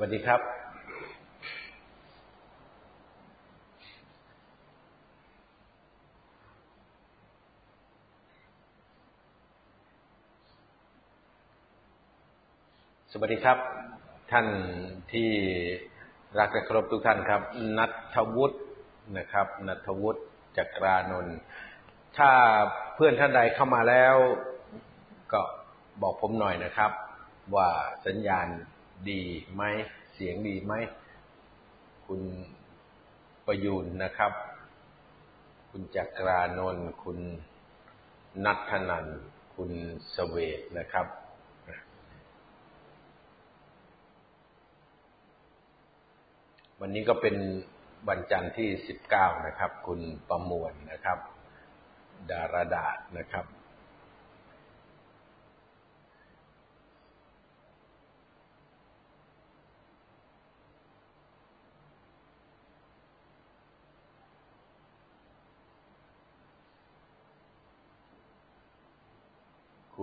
วัสดีครับ สวัสดีครับ ท่านที่รักและเคารพทุกท่านครับ นัทวุฒินะครับ นัทวุฒิจักรานนท์ถ้าเพื่อนท่านใดเข้ามาแล้ว ก็บอกผมหน่อยนะครับ ว่าสัญญาณ ดีไหมเสียงดีไหมคุณประยูนนะครับ คุณจักรานนท์คุณนัทนันคุณสเวตนะครับ วันนี้ก็เป็นวันจันทร์ที่สิบเก้านะครับ คุณประมวลนะครับ ดารดาษนะครับ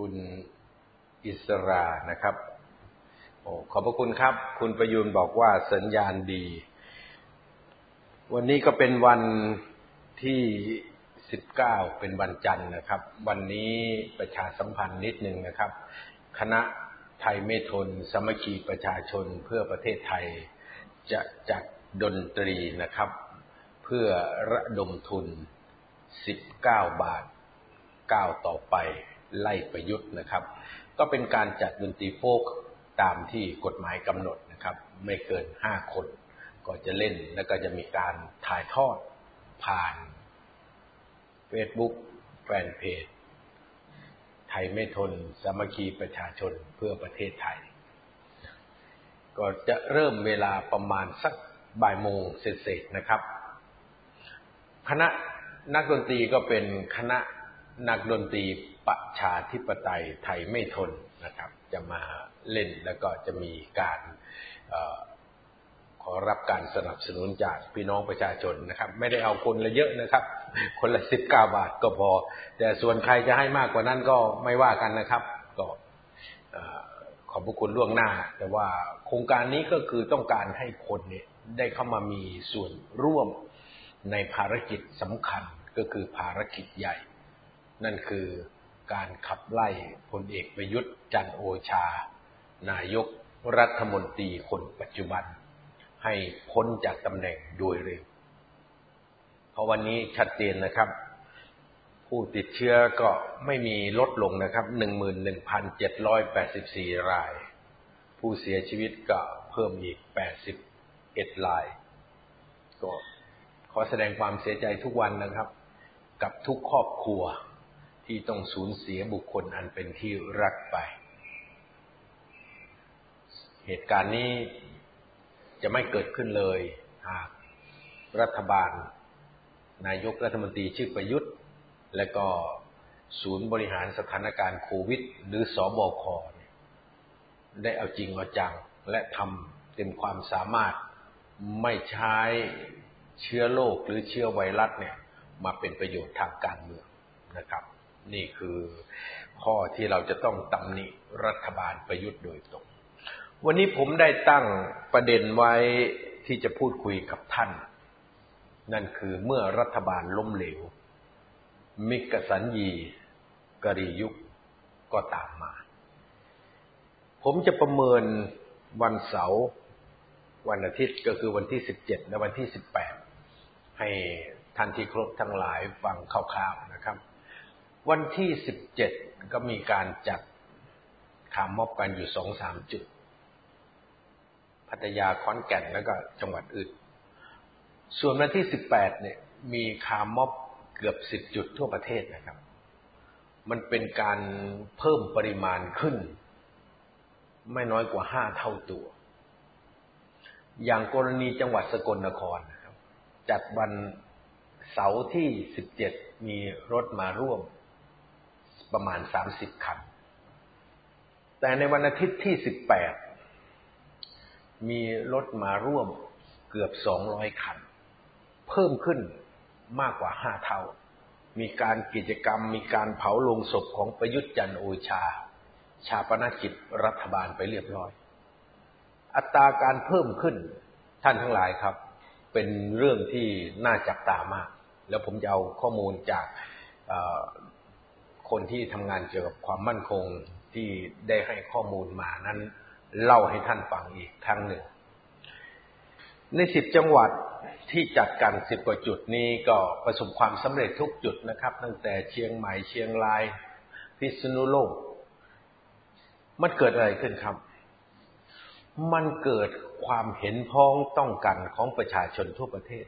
คุณอิสรานะครับ โอ้ขอบพระคุณครับ คุณประยุนบอกว่าสัญญาณดี วันนี้ก็เป็นวันที่สิบเก้าเป็นวันจันทร์นะครับ วันนี้ประชาสัมพันธ์นิดนึงนะครับ คณะไทยเมทนสมัคคีประชาชนเพื่อประเทศไทยจะจัดดนตรีนะครับ เพื่อระดมทุน 19 บาทก้าต่อไป ไล่ประยุทธ์นะครับ ก็เป็นการจัดดนตรีโฟกตามที่กฎหมายกำหนดนะครับ ไม่เกินห้าคน ก็จะเล่นแล้วก็จะมีการถ่ายทอดผ่าน Facebook แฟนเพจ ไทยไม่ทน สามัคคีประชาชนเพื่อประเทศไทย ก็จะเริ่มเวลาประมาณสักบ่ายโมงเศษๆนะครับ คณะนักดนตรีก็เป็นคณะนักดนตรี ประชาธิปไตยไทยไม่ทนนะครับ จะมาเล่นแล้วก็จะมีการขอรับการสนับสนุนจากพี่น้องประชาชนนะครับ ไม่ได้เอาคนละเยอะนะครับ คนละสิบเก้าบาทก็พอ แต่ส่วนใครจะให้มากกว่านั้นก็ไม่ว่ากันนะครับ ก็ขอบพระคุณล่วงหน้า แต่ว่าโครงการนี้ก็คือต้องการให้คนเนี่ยได้เข้ามามีส่วนร่วมในภารกิจสำคัญก็คือภารกิจใหญ่ นั่นคือ การขับไล่พลเอกประยุทธ์จันโอชา นายกรัฐมนตรีคนปัจจุบัน ให้พ้นจากตำแหน่งโดยเร็ว เพราะวันนี้ชัดเจนนะครับ ผู้ติดเชื้อก็ไม่มีลดลงนะครับ 11,784 ราย ผู้เสียชีวิตก็เพิ่มอีก 81 ราย ก็ขอแสดงความเสียใจทุกวันนะครับ กับทุกครอบครัว ที่ต้องสูญเสียบุคคลอันเป็นที่รักไป เหตุการณ์นี้จะไม่เกิดขึ้นเลยหากรัฐบาล นายกรัฐมนตรีชื่อประยุทธ์ และก็ศูนย์บริหารสถานการณ์โควิด หรือสอบอคได้เอาจริงเอาจัง และทำเต็มความสามารถไม่ใช้เชื้อโรคหรือเชื้อไวรัสเนี่ยมาเป็นประโยชน์ทางการเมืองนะครับ นี่คือข้อที่เราจะต้องตำหนิรัฐบาลประยุทธ์โดยตรง วันนี้ผมได้ตั้งประเด็นไว้ที่จะพูดคุยกับท่าน นั่นคือเมื่อรัฐบาลล้มเหลว มิกสัญญีกรียุคก็ตามมา ผมจะประเมินวันเสาร์วันอาทิตย์ก็คือวันที่สิบเจ็ดและวันที่สิบแปดให้ท่านที่ครบทั้งหลายฟังคร่าวๆนะ วันที่สิบเจ็ดก็มีการจัดขามอบกันอยู่สองสามจุด พัทยาคอนแก่นแล้วก็จังหวัดอื่น ส่วนวันที่สิบแปดเนี่ยมีคามอบเกือบสิบจุดทั่วประเทศนะครับ มันเป็นการเพิ่มปริมาณขึ้น ไม่น้อยกว่าห้าเท่าตัว อย่างกรณีจังหวัดสกลนครนะครับ จัดวันเสาร์ที่สิบเจ็ดมีรถมาร่วม ประมาณสามสิบคัน แต่ในวันอาทิตย์ที่สิบแปดมีรถมาร่วมเกือบสองร้อยคัน เพิ่มขึ้นมากกว่าห้าเท่า มีการกิจกรรมมีการเผาลงศพของประยุทธ์จันโอชา ชาปนกิจรัฐบาลไปเรียบร้อย อัตราการเพิ่มขึ้นท่านทั้งหลายครับ เป็นเรื่องที่น่าจับตามาก แล้วผมจะเอาข้อมูลจาก คนที่ทำงานเกี่ยวกับความมั่นคงที่ได้ให้ข้อมูลมานั้น เล่าให้ท่านฟังอีกครั้งหนึ่ง ในสิบจังหวัดที่จัดการสิบกว่าจุดนี้ก็ประสบความสำเร็จทุกจุดนะครับ ตั้งแต่เชียงใหม่เชียงราย พิษณุโลก มันเกิดอะไรขึ้นครับ มันเกิดความเห็นพ้องต้องกันของประชาชนทั่วประเทศ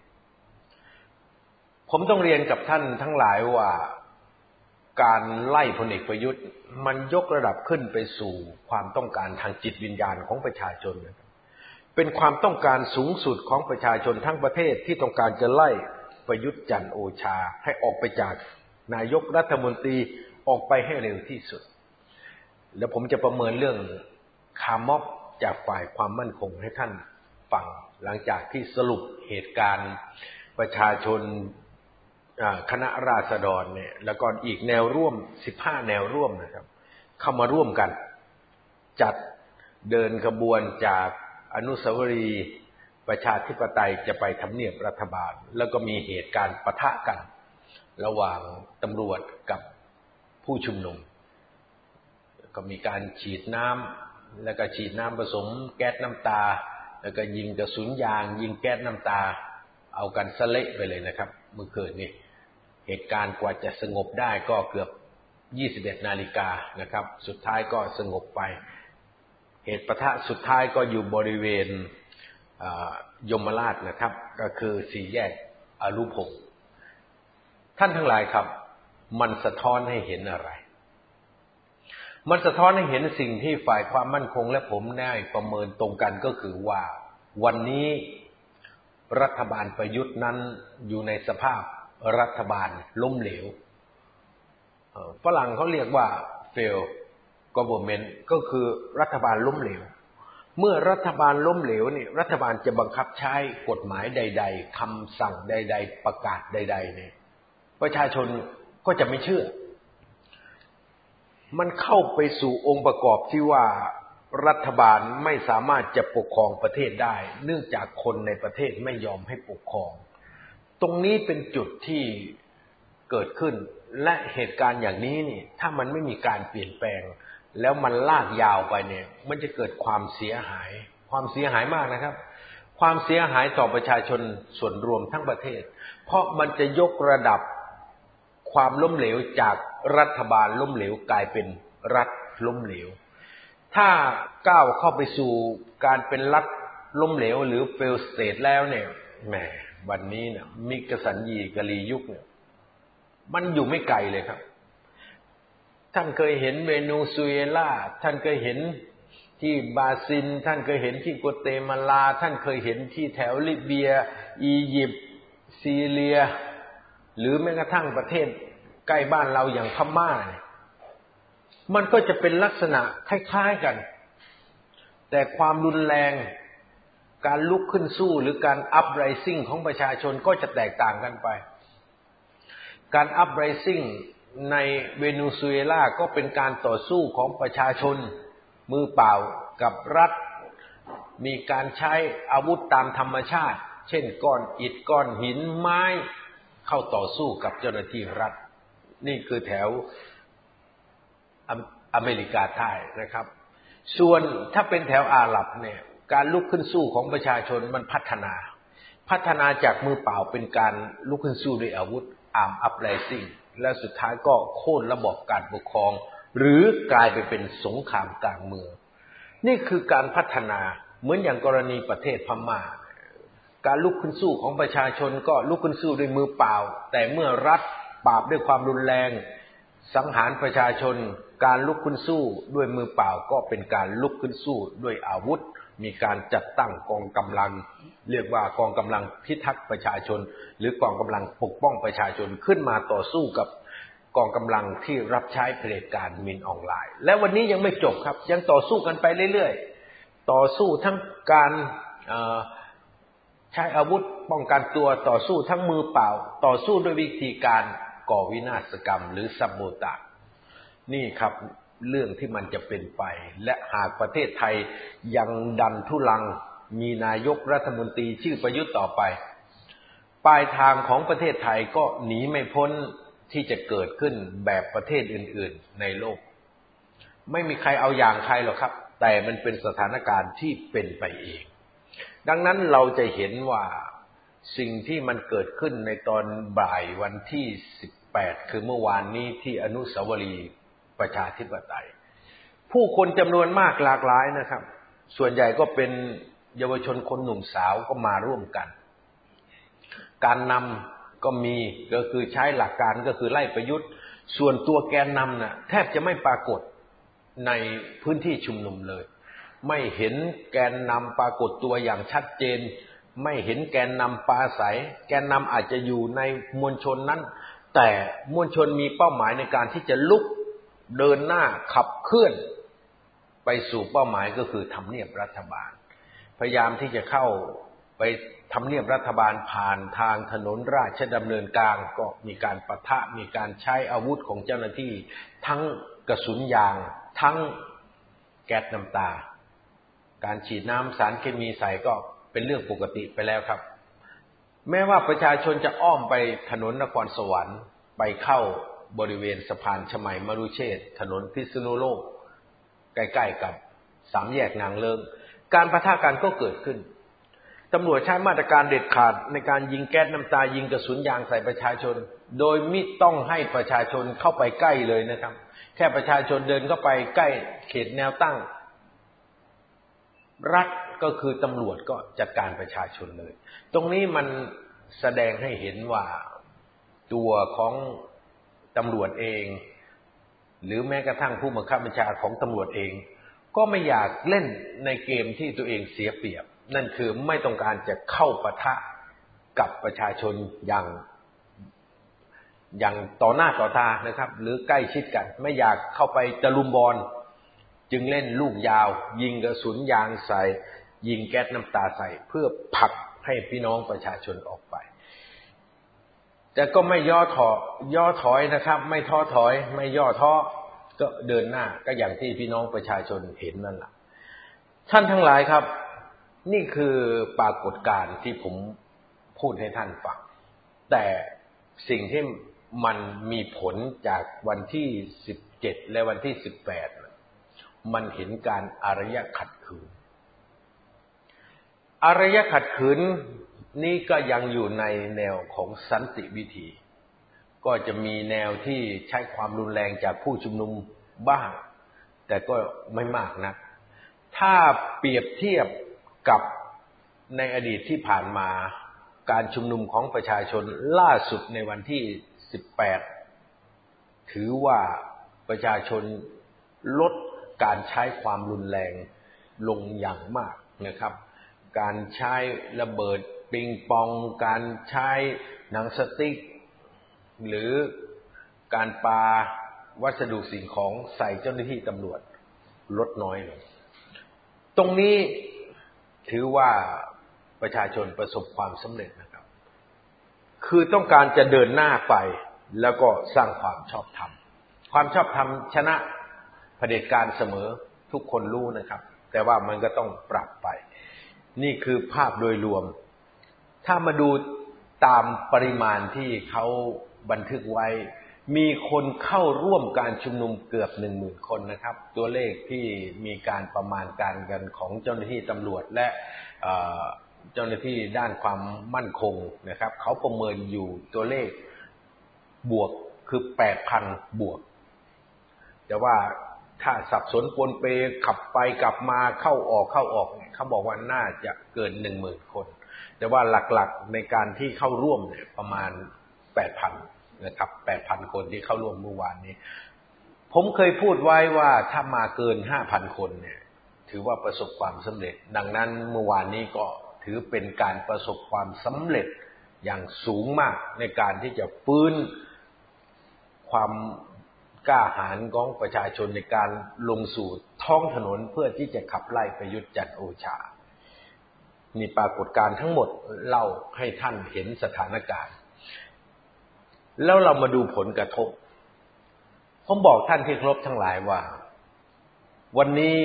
ผมต้องเรียนกับท่านทั้งหลายว่า การไล่พลเอกประยุทธ์ มันยกระดับขึ้นไปสู่ความต้องการทางจิตวิญญาณของประชาชน เป็นความต้องการสูงสุดของประชาชนทั้งประเทศที่ต้องการจะไล่ประยุทธ์จันโอชาให้ออกไปจากนายกรัฐมนตรีออกไปให้เร็วที่สุด แล้วผมจะประเมินเรื่องคาร์ม็อบจากฝ่ายความมั่นคงให้ท่านฟังหลังจากที่สรุปเหตุการณ์ประชาชน คณะราษฎรเนี่ย แล้วก็อีกแนวร่วมสิบห้าแนวร่วมนะครับ เข้ามาร่วมกัน จัดเดินขบวนจากอนุสาวรีย์ประชาธิปไตยจะไปทำเนียบรัฐบาล แล้วก็มีเหตุการณ์ปะทะกัน ระหว่างตำรวจกับผู้ชุมนุม ก็มีการฉีดน้ำแล้วก็ฉีดน้ำผสมแก๊สน้ำตา แล้วก็ยิงกระสุนยาง ยิงแก๊สน้ำตา เอากันสะเละไปเลยนะครับเมื่อคืนนี้ เหตุการณ์กว่าจะสงบได้ก็เกือบ 21 นาฬิกานะครับ สุดท้ายก็สงบไป เหตุประทะสุดท้ายก็อยู่บริเวณยมราชนะครับ ก็คือสี่แยกอรุพงศ์ท่านทั้งหลายครับ มันสะท้อนให้เห็นอะไร มันสะท้อนให้เห็นสิ่งที่ฝ่ายความมั่นคงและผมได้ประเมินตรงกันก็คือว่า วันนี้รัฐบาลประยุทธ์นั้นอยู่ในสภาพ รัฐบาลล้มเหลวฝรั่งเขาเรียกว่า fail government ก็คือรัฐบาลล้มเหลว เมื่อรัฐบาลล้มเหลวเนี่ยรัฐบาลจะบังคับใช้กฎหมายใด ๆคำสั่งใด ๆ ประกาศใด ๆ เนี่ย ประชาชนก็จะไม่เชื่อ มันเข้าไปสู่องค์ประกอบที่ว่ารัฐบาลไม่สามารถจะปกครองประเทศได้ เนื่องจากคนในประเทศไม่ยอมให้ปกครอง ตรงนี้เป็นจุดที่เกิดขึ้น และเหตุการณ์อย่างนี้นี่ ถ้ามันไม่มีการเปลี่ยนแปลง แล้วมันลากยาวไปเนี่ย มันจะเกิดความเสียหาย ความเสียหายมากนะครับ ความเสียหายต่อประชาชนส่วนรวมทั้งประเทศ เพราะมันจะยกระดับความล้มเหลวจากรัฐบาลล้มเหลวกลายเป็นรัฐล้มเหลว ถ้าก้าวเข้าไปสู่การเป็นรัฐล้มเหลวหรือ failed state แล้วเนี่ยแหม วันนี้เนี่ยมิคสัญญีกลียุคเนี่ยมันอยู่ไม่ไกลเลยครับ ท่านเคยเห็นเวเนซุเอลา ท่านเคยเห็นที่บราซิล ท่านเคยเห็นที่กัวเตมาลา ท่านเคยเห็นที่แถวลิเบีย อียิปต์ซีเรีย หรือแม้กระทั่งประเทศใกล้บ้านเราอย่างพม่าเนี่ยมันก็จะเป็นลักษณะคล้ายๆกัน แต่ความรุนแรง การลุกขึ้นสู้หรือการอัพไรซิ่งของประชาชนก็จะแตกต่างกันไป การอัพไรซิ่งในเวเนซุเอลาก็เป็นการต่อสู้ของประชาชนมือเปล่ากับรัฐ มีการใช้อาวุธตามธรรมชาติ เช่นก้อนอิฐก้อนหินไม้เข้าต่อสู้กับเจ้าหน้าที่รัฐ นี่คือแถวอเมริกาใต้นะครับ ส่วนถ้าเป็นแถวอาหรับเนี่ย การลุกขึ้นสู้ของประชาชนมันพัฒนา พัฒนาจากมือเปล่าเป็นการลุกขึ้นสู้ด้วยอาวุธอาร์มอัพไรซิ่งและสุดท้ายก็โค่นระบบการปกครอง หรือกลายไปเป็นสงครามกลางเมือง นี่คือการพัฒนาเหมือนอย่างกรณีประเทศพมา่า การลุกขึ้นสู้ของประชาชนก็ลุกขึ้นสู้ด้วยมือเปล่า แต่เมื่อรัฐปราบด้วยความรุนแรง สังหารประชาชน การลุกขึ้นสู้ด้วยมือเปล่าก็เป็นการลุกขึ้นสู้ด้วยอาวุธ มีการจัดตั้งกองกำลัง เรียกว่ากองกำลังพิทักษ์ประชาชน หรือกองกำลังปกป้องประชาชนขึ้นมาต่อสู้กับกองกำลังที่รับใช้เผด็จการมินออนไลน์ และวันนี้ยังไม่จบครับ ยังต่อสู้กันไปเรื่อยๆ ต่อสู้ทั้งการใช้อาวุธป้องกันตัวต่อสู้ทั้งมือเปล่า ต่อสู้ด้วยวิธีการก่อวินาศกรรม หรือสัมโบตานี่ครับ เรื่องที่มันจะเป็นไป และหากประเทศไทยยังดันทุลังมีนายกรัฐมนตรีชื่อประยุทธ์ต่อไป ปลายทางของประเทศไทยก็หนีไม่พ้นที่จะเกิดขึ้นแบบประเทศอื่น ๆ ในโลก ไม่มีใครเอาอย่างใครหรอกครับ แต่มันเป็นสถานการณ์ที่เป็นไปเอง ดังนั้นเราจะเห็นว่าสิ่งที่มันเกิดขึ้นในตอนบ่ายวันที่ 18 คือเมื่อวานนี้ที่อนุสาวรีย์ ประชาธิปไตย ผู้คนจำนวนมากหลากหลายนะครับ ส่วนใหญ่ก็เป็นเยาวชนคนหนุ่มสาวก็มาร่วมกัน การนำก็มีก็คือใช้หลักการก็คือไล่ประยุทธ์ ส่วนตัวแกนนำนะ่ะแทบจะไม่ปรากฏในพื้นที่ชุมนุมเลย ไม่เห็นแกนนำปรากฏตัวอย่างชัดเจน ไม่เห็นแกนนำปราศัยแกนนำอาจจะอยู่ในมวลชนนั้น แต่มวลชนมีเป้าหมายในการที่จะลุก เดินหน้าขับเคลื่อน ไปสู่เป้าหมายก็คือทำเนียบรัฐบาล พยายามที่จะเข้าไปทำเนียบรัฐบาลผ่านทางถนนราชดำเนินกลางก็มีการประทะมีการใช้อาวุธของเจ้าหน้าที่ ทั้งกระสุนยาง ทั้งแก๊สน้ำตา การฉีดน้ำสารเคมีใส่ก็เป็นเรื่องปกติไปแล้วครับ แม้ว่าประชาชนจะอ้อมไปถนนนครสวรรค์ไปเข้า บริเวณสะพานชมัยมรุเชษถนนพิษณุโลก ใกล้ๆกับสามแยกนางเลิงการประทะกันก็เกิดขึ้นตำรวจใช้มาตรการเด็ดขาดในการยิงแก๊สน้ำตายิงกระสุนยางใส่ประชาชน โดยมิต้องให้ประชาชนเข้าไปใกล้เลยนะครับ แค่ประชาชนเดินเข้าไปใกล้เขตแนวตั้ง รัฐก็คือตำรวจก็จัดการประชาชนเลย ตรงนี้มันแสดงให้เห็นว่าตัวของ ตำรวจเอง หรือแม้กระทั่งผู้บังคับบัญชาของตำรวจเอง ก็ไม่อยากเล่นในเกมที่ตัวเองเสียเปรียบ นั่นคือไม่ต้องการจะเข้าปะทะกับประชาชนอย่างอย่างต่อหน้าต่อตานะครับ หรือใกล้ชิดกัน ไม่อยากเข้าไปตะลุมบอลจึงเล่นลูกยาว ยิงกระสุนยางใส่ยิงแก๊สน้ำตาใส่เพื่อผลักให้พี่น้องประชาชนออกไป แต่ก็ไม่ย่อถอย่อถอยนะครับ ไม่ท้อถอย ไม่ย่อท้อก็เดินหน้าก็อย่างที่พี่น้องประชาชนเห็นนั่นแหละท่านทั้งหลายครับ นี่คือปรากฏการณ์ที่ผมพูดให้ท่านฟังแต่สิ่งที่มันมีผลจากวันที่สิบเจ็ดและวันที่สิบแปดมันเห็นการอารยะขัดขืนอารยะขัดขืน นี่ก็ยังอยู่ในแนวของสันติวิธี ก็จะมีแนวที่ใช้ความรุนแรงจากผู้ชุมนุมบ้าง แต่ก็ไม่มากนะถ้าเปรียบเทียบกับในอดีตที่ผ่านมาการชุมนุมของประชาชนล่าสุดในวันที่ 18 ถือว่าประชาชนลดการใช้ความรุนแรงลงอย่างมากนะครับ การใช้ระเบิด ปิงปองการใช้หนังสติ๊ก หรือการปาวัสดุสิ่งของใส่เจ้าหน้าที่ตำรวจลดน้อยลง ตรงนี้ถือว่าประชาชนประสบความสำเร็จนะครับ คือต้องการจะเดินหน้าไปแล้วก็สร้างความชอบธรรม ความชอบธรรมชนะเผด็จการเสมอทุกคนรู้นะครับ แต่ว่ามันก็ต้องปรับไป นี่คือภาพโดยรวม ถ้ามาดูตามปริมาณที่เขาบันทึกไว้ มีคนเข้าร่วมการชุมนุมเกือบหนึ่งหมื่นคนนะครับ ตัวเลขที่มีการประมาณการกันของเจ้าหน้าที่ตำรวจและเจ้าหน้าที่ด้านความมั่นคงนะครับ เขาประเมินอยู่ตัวเลขบวกคือแปดพันบวก แต่ว่าถ้าสับสนปนเปขับไปกลับมาเข้าออกเข้าออกเขาบอกว่าน่าจะเกินหนึ่งหมื่นคน แต่ว่าหลักๆในการที่เข้าร่วมเนี่ยประมาณแปดพันนะครับแปดพันคนที่เข้าร่วมเมื่อวานนี้ ผมเคยพูดไว้ว่าถ้ามาเกินห้าพันคนเนี่ยถือว่าประสบความสำเร็จ ดังนั้นเมื่อวานนี้ก็ถือเป็นการประสบความสำเร็จอย่างสูงมากในการที่จะฟื้นความกล้าหาญของประชาชนในการลงสู่ท้องถนนเพื่อที่จะขับไล่ประยุทธ์จันโอชา มีปรากฏการณ์ทั้งหมดเล่าให้ท่านเห็นสถานการณ์ แล้วเรามาดูผลกระทบ ผมบอกท่านที่ครบทั้งหลายว่า วันนี้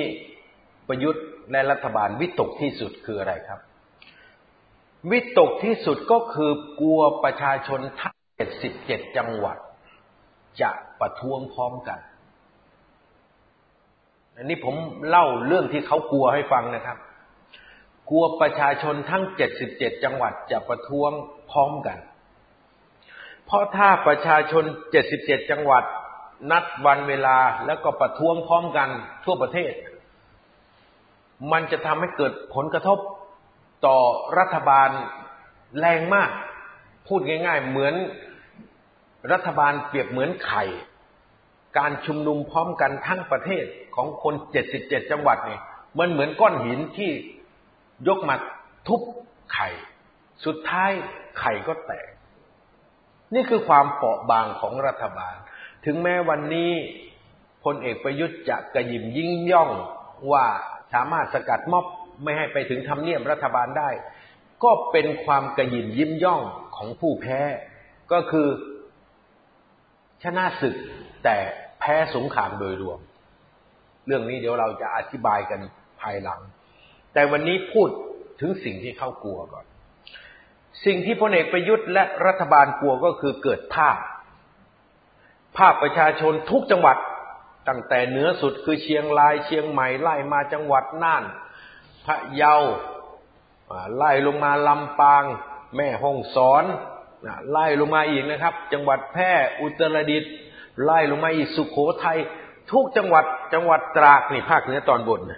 ประยุทธ์และรัฐบาลวิตกที่สุดคืออะไรครับ วิตกที่สุดก็คือกลัวประชาชนทั้ง77 จังหวัด จะประท้วงพร้อมกัน อันนี้ผมเล่าเรื่องที่เขากลัวให้ฟังนะครับ กลัวประชาชนทั้ง 77 จังหวัดจะประท้วงพร้อมกัน เพราะถ้าประชาชน 77 จังหวัด นัดวันเวลาแล้วก็ประท้วงพร้อมกันทั่วประเทศ มันจะทำให้เกิดผลกระทบต่อรัฐบาลแรงมาก พูดง่าย ๆ เหมือนรัฐบาลเปรียบเหมือนไข่ การชุมนุมพร้อมกันทั้งประเทศของคน 77 จังหวัดเนี่ยมันเหมือนก้อนหินที่ ยกมาทุบไข่ สุดท้ายไข่ก็แตก นี่คือความเปราะบางของรัฐบาล ถึงแม้วันนี้พลเอกประยุทธ์จะกระยิมยิ่งย่องว่าสามารถสกัดม็อบไม่ให้ไปถึงทำเนียบรัฐบาลได้ ก็เป็นความกระยิมยิ้มย่องของผู้แพ้ ก็คือ ชนะศึกแต่แพ้สงครามโดยรวม เรื่องนี้เดี๋ยวเราจะอธิบายกันภายหลัง แต่วันนี้พูดถึงสิ่งที่เขากลัวก่อน สิ่งที่พลเอกประยุทธ์และรัฐบาลกลัวก็คือเกิดภาพ ภาคประชาชนทุกจังหวัดตั้งแต่เหนือสุดคือเชียงรายเชียงใหม่ไล่มาจังหวัดน่าน พะเยาไล่ลงมาลำปาง แม่ห้องสอนไล่ลงมาอีกนะครับ จังหวัดแพร่อุตรดิตถ์ไล่ลงมาอีกสุขโขทัยทุกจังหวัดจังหวัดตราดนี่ภาคเหนือตอนบนนั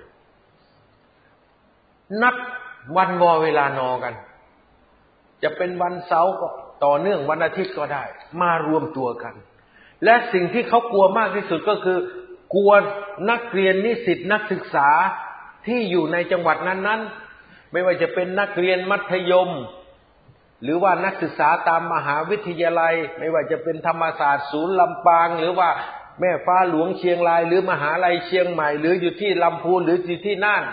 นัดวันวอเวลานอกัน จะเป็นวันเสาร์ก็ต่อเนื่องวันอาทิตย์ก็ได้ มารวมตัวกัน และสิ่งที่เขากลัวมากที่สุดก็คือกลัวนักเรียนนิสิตนักศึกษาที่อยู่ในจังหวัดนั้นๆ ไม่ว่าจะเป็นนักเรียนมัธยม หรือว่านักศึกษาตามมหาวิทยาลัย ไม่ว่าจะเป็นธรรมศาสตร์ศูนย์ลำปาง หรือว่าแม่ฟ้าหลวงเชียงราย หรือมหาลัยเชียงใหม่ หรืออยู่ที่ลำพูนหรืออยู่ที่น่าน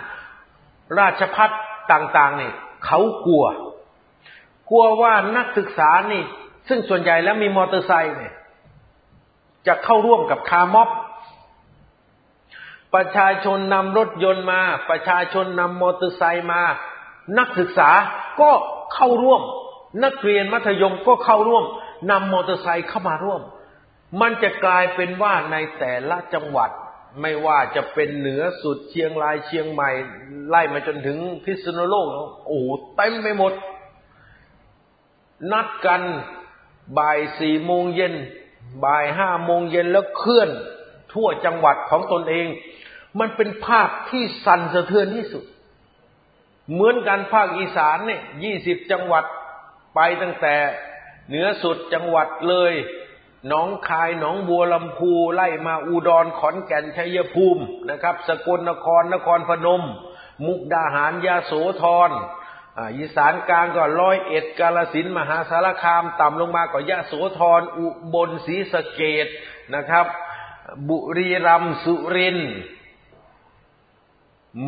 ราชพัฒต่างๆนี่เขากลัว กลัวว่านักศึกษานี่ ซึ่งส่วนใหญ่แล้วมีมอเตอร์ไซค์เนี่ย จะเข้าร่วมกับคาร์ม็อบประชาชนนำรถยนต์มา ประชาชนนำมอเตอร์ไซค์มา นักศึกษาก็เข้าร่วม นักเรียนมัธยมก็เข้าร่วมนำมอเตอร์ไซค์เข้ามาร่วม มันจะกลายเป็นว่าในแต่ละจังหวัด ไม่ว่าจะเป็นเหนือสุดเชียงรายเชียงใหม่ ไล่มาจนถึงพิษณุโลกโอ้โหเต็มไปหมด นัดกันบ่ายสี่โมงเย็นบ่ายห้าโมงเย็นแล้วเคลื่อนทั่วจังหวัดของตนเอง มันเป็นภาพที่สั่นสะเทือนที่สุด เหมือนกันภาคอีสานเนี่ยยี่สิบจังหวัดไปตั้งแต่เหนือสุดจังหวัดเลย หนองคายหนองบัวลำพูไล่มาอุดรขอนแก่นชัยภูมินะครับ สกลนครนครพนม มุกดาหารยาโสธรอีสานกลางก็ร้อยเอ็ดกาลสินมหาสารคาม ต่ำลงมาก็ยะโสธรอุบลศรีสะเกดนะครับ บุรีรัมย์สุริน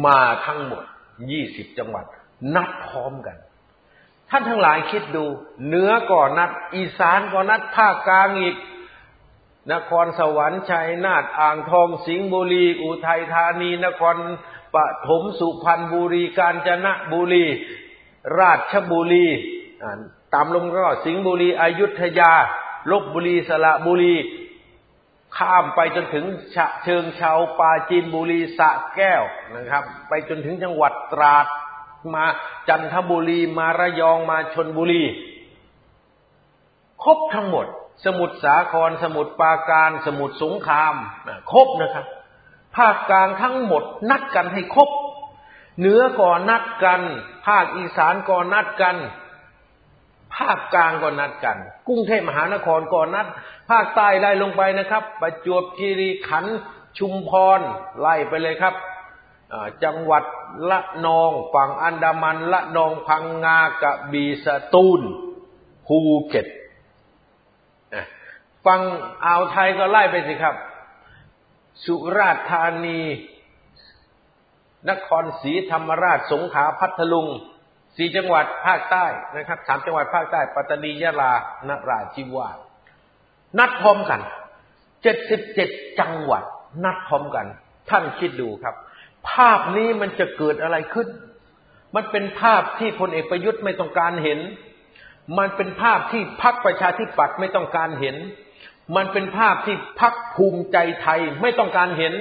มาทั้งหมดยี่สิบจังหวัด นัดพร้อมกัน ท่านทั้งหลายคิดดู เหนือก่อนนัด อีสานก่อนนัดภาคกลางอีก นครสวรรค์ชัยนาทอ่างทองสิงห์บุรี อุทัยธานี นครปฐมสุพรรณบุรีกาญจนบุรี ราชบุรีตามลงก็สิงห์บุรีอยุธยาลบบุรีสระบุรี ข้ามไปจนถึงฉะเชิงเชาปาจีนบุรีสะแก้วนะครับ ไปจนถึงจังหวัดตราด มาจันทบุรีมาระยองมาชนบุรี ครบทั้งหมด สมุทรสาคร สมุทรปราการ สมุทรสงครามครบนะครับ ภาคกลางทั้งหมดนัดกันให้ครบเหนือก่อนนัดกัน ภาคอีสานก่อนนัดกัน ภาคกลางก่อนนัดกัน กรุงเทพมหานครก่อนนัด ภาคใต้ไล่ลงไปนะครับ ประจวบคีรีขันธ์ชุมพรไล่ไปเลยครับ จังหวัดละนองฝั่งอันดามันละนองพังงากระบีสตูลภูเก็ตฝั่งอ่าวไทยก็ไล่ไปสิครับ สุราษฎร์ธานี นครศรีธรรมราชสงขลาพัทลุงสี่จังหวัดภาคใต้นะครับสามจังหวัดภาคใต้ ปัตตานียะลานราธิวาสนัดพร้อมกันเจ็ดสิบเจ็ดจังหวัด นัดพร้อมกัน ท่านคิดดูครับ ภาพนี้มันจะเกิดอะไรขึ้น มันเป็นภาพที่พลเอกประยุทธ์ไม่ต้องการเห็น มันเป็นภาพที่พักประชาธิปัตย์ไม่ต้องการเห็น มันเป็นภาพที่พักภูมิใจไทยไม่ต้องการเห็น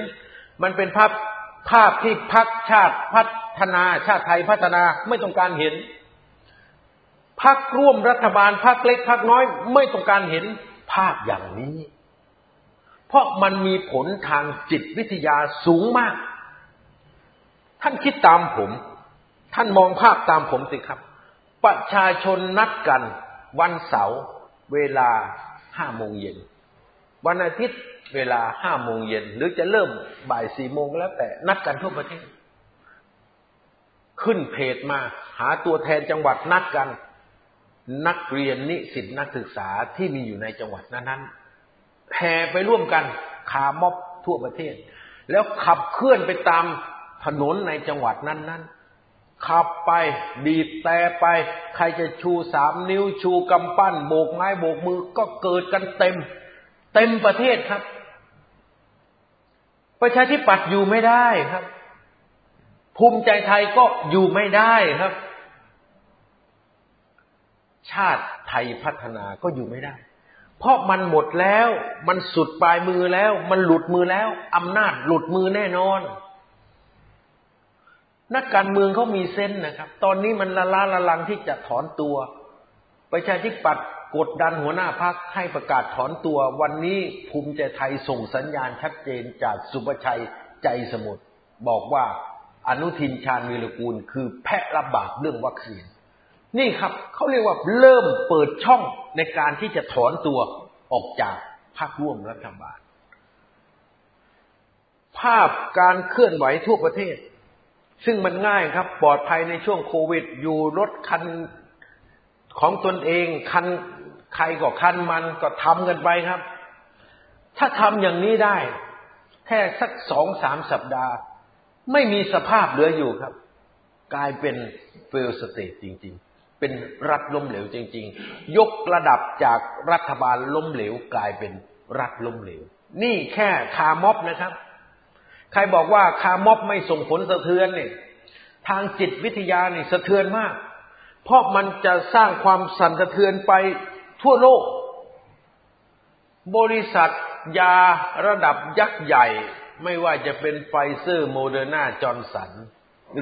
มันเป็นภาพภาพที่พักชาติพัฒนาชาติไทยพัฒนาไม่ต้องการเห็นพักร่วมรัฐบาลพักเล็กพักน้อยไม่ต้องการเห็นภาพอย่างนี้ เพราะมันมีผลทางจิตวิทยาสูงมาก ท่านคิดตามผม ท่านมองภาพตามผมสิครับ ประชาชนนัดกันวันเสาร์เวลาห้าโมงเย็น วันอาทิตย์เวลาห้าโมงเย็น หรือจะเริ่มบ่ายสี่โมงแล้วแต่นัดกันทั่วประเทศ ขึ้นเพจมา หาตัวแทนจังหวัดนัดกัน นักเรียนนิสิตนักศึกษาที่มีอยู่ในจังหวัดนั้นๆแห่ไปร่วมกันคาม็อบทั่วประเทศ แล้วขับเคลื่อนไปตาม ถนนในจังหวัดนั้นๆ ขับไปบีบแต่ไป ใครจะชูสามนิ้วชูกำปั้น โบกไม้โบกมือก็เกิดกันเต็ม เต็มประเทศครับ ประชาธิปัตย์อยู่ไม่ได้ครับ ภูมิใจไทยก็อยู่ไม่ได้ครับ ชาติไทยพัฒนาก็อยู่ไม่ได้เพราะมันหมดแล้ว มันสุดปลายมือแล้ว มันหลุดมือแล้ว อำนาจหลุดมือแน่นอน นักการเมืองเขามีเส้นนะครับ ตอนนี้มันละล้าละลังที่จะถอนตัวประชาธิปัตย์กดดันหัวหน้าพักให้ประกาศถอนตัว วันนี้ภูมิใจไทยส่งสัญญาณชัดเจนจากสุประชัยใจสมุทรบอกว่าอนุทินชาญวีรกูล คือแพะระบาดเรื่องวัคซีน นี่ครับเขาเรียกว่าเริ่มเปิดช่องในการที่จะถอนตัวออกจากพรรคร่วมรัฐบาล ภาพการเคลื่อนไหวทั่วประเทศ ซึ่งมันง่ายครับ ปลอดภัยในช่วงโควิด อยู่รถคันของตนเองคันใครก็คันมันก็ทำกันไปครับ ถ้าทำอย่างนี้ได้ แค่สักสองสามสัปดาห์ ไม่มีสภาพเหลืออยู่ครับ กลายเป็นเฟลสเตทจริง ๆ เป็นรัฐล้มเหลวจริง ๆ ยกระดับจากรัฐบาลล้มเหลว กลายเป็นรัฐล้มเหลว นี่แค่คาร์ม็อบนะครับ ใครบอกว่าคาร์ม็อบไม่ส่งผลสะเทือนเนี่ยทางจิตวิทยาเนี่ยสะเทือนมาก เพราะมันจะสร้างความสั่นสะเทือนไปทั่วโลก บริษัทยาระดับยักษ์ใหญ่ ไม่ว่าจะเป็นไฟเซอร์โมเดอร์นาจอห์นสัน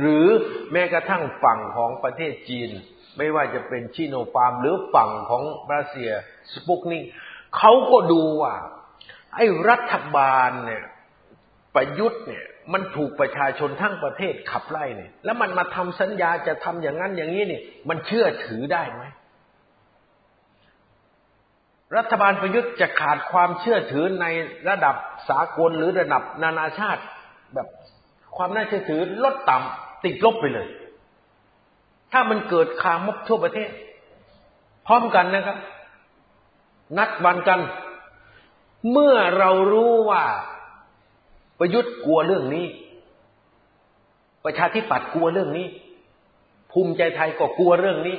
หรือแม้กระทั่งฝั่งของประเทศจีน ไม่ว่าจะเป็นชิโนฟาร์มหรือฝั่งของรัสเซียสปุกนิกเขาก็ดูว่าไอ้รัฐบาลเนี่ย ประยุทธ์เนี่ย มันถูกประชาชนทั้งประเทศขับไล่เนี่ย แล้วมันมาทำสัญญาจะทำอย่างนั้นอย่างนี้เนี่ย มันเชื่อถือได้ไหมรัฐบาลประยุทธ์จะขาดความเชื่อถือในระดับสากลหรือระดับนานาชาติแบบความน่าเชื่อถือลดต่ำติดลบไปเลย ถ้ามันเกิดคามบทั่วประเทศ พร้อมกันนะครับ นัดวันกัน เมื่อเรารู้ว่า ประยุทธ์กลัวเรื่องนี้ ประชาธิปัตย์กลัวเรื่องนี้ ภูมิใจไทยก็กลัวเรื่องนี้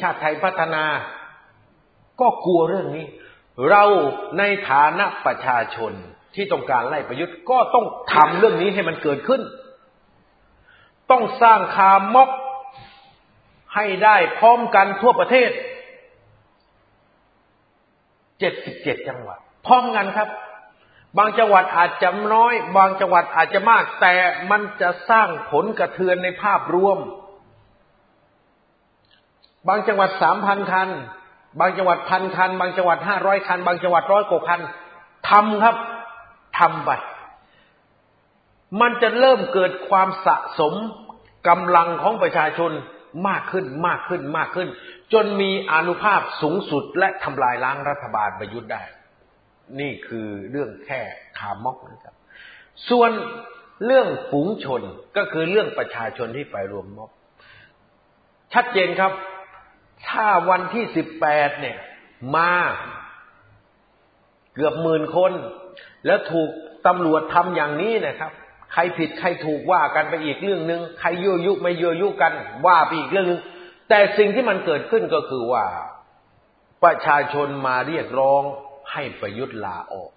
ชาติไทยพัฒนา ก็กลัวเรื่องนี้ เราในฐานะประชาชนที่ต้องการไล่ประยุทธ์ก็ต้องทำเรื่องนี้ให้มันเกิดขึ้น ต้องสร้างคาม็อกให้ได้พร้อมกันทั่วประเทศ เจ็ดสิบเจ็ดจังหวัด พร้อมกันครับ บางจังหวัดอาจจะน้อย บางจังหวัดอาจจะมาก แต่มันจะสร้างผลกระเทือนในภาพรวม บางจังหวัดสามพันคัน บางจังหวัดพันคัน บางจังหวัดห้าร้อยคัน บางจังหวัดร้อยกว่าคันทำครับทำไป มันจะเริ่มเกิดความสะสมกำลังของประชาชนมากขึ้นมากขึ้นมากขึ้น จนมีอนุภาพสูงสุดและทำลายล้างรัฐบาลประยุทธ์ได้ นี่คือเรื่องแค่คาม็อกนะครับ ส่วนเรื่องฝูงชนก็คือเรื่องประชาชนที่ไปรวมม็อบ ชัดเจนครับ ถ้าวันที่สิบแปดเนี่ย มาเกือบหมื่นคน แล้วถูกตำรวจทำอย่างนี้นะครับ ใครผิดใครถูกว่ากันไปอีกเรื่องหนึ่งใครยั่วยุไม่ยั่วยุกัน ว่าไปอีกเรื่องหนึ่งแต่สิ่งที่มันเกิดขึ้นก็คือว่า ประชาชนมาเรียกร้อง ให้ประยุทธ์ลาออก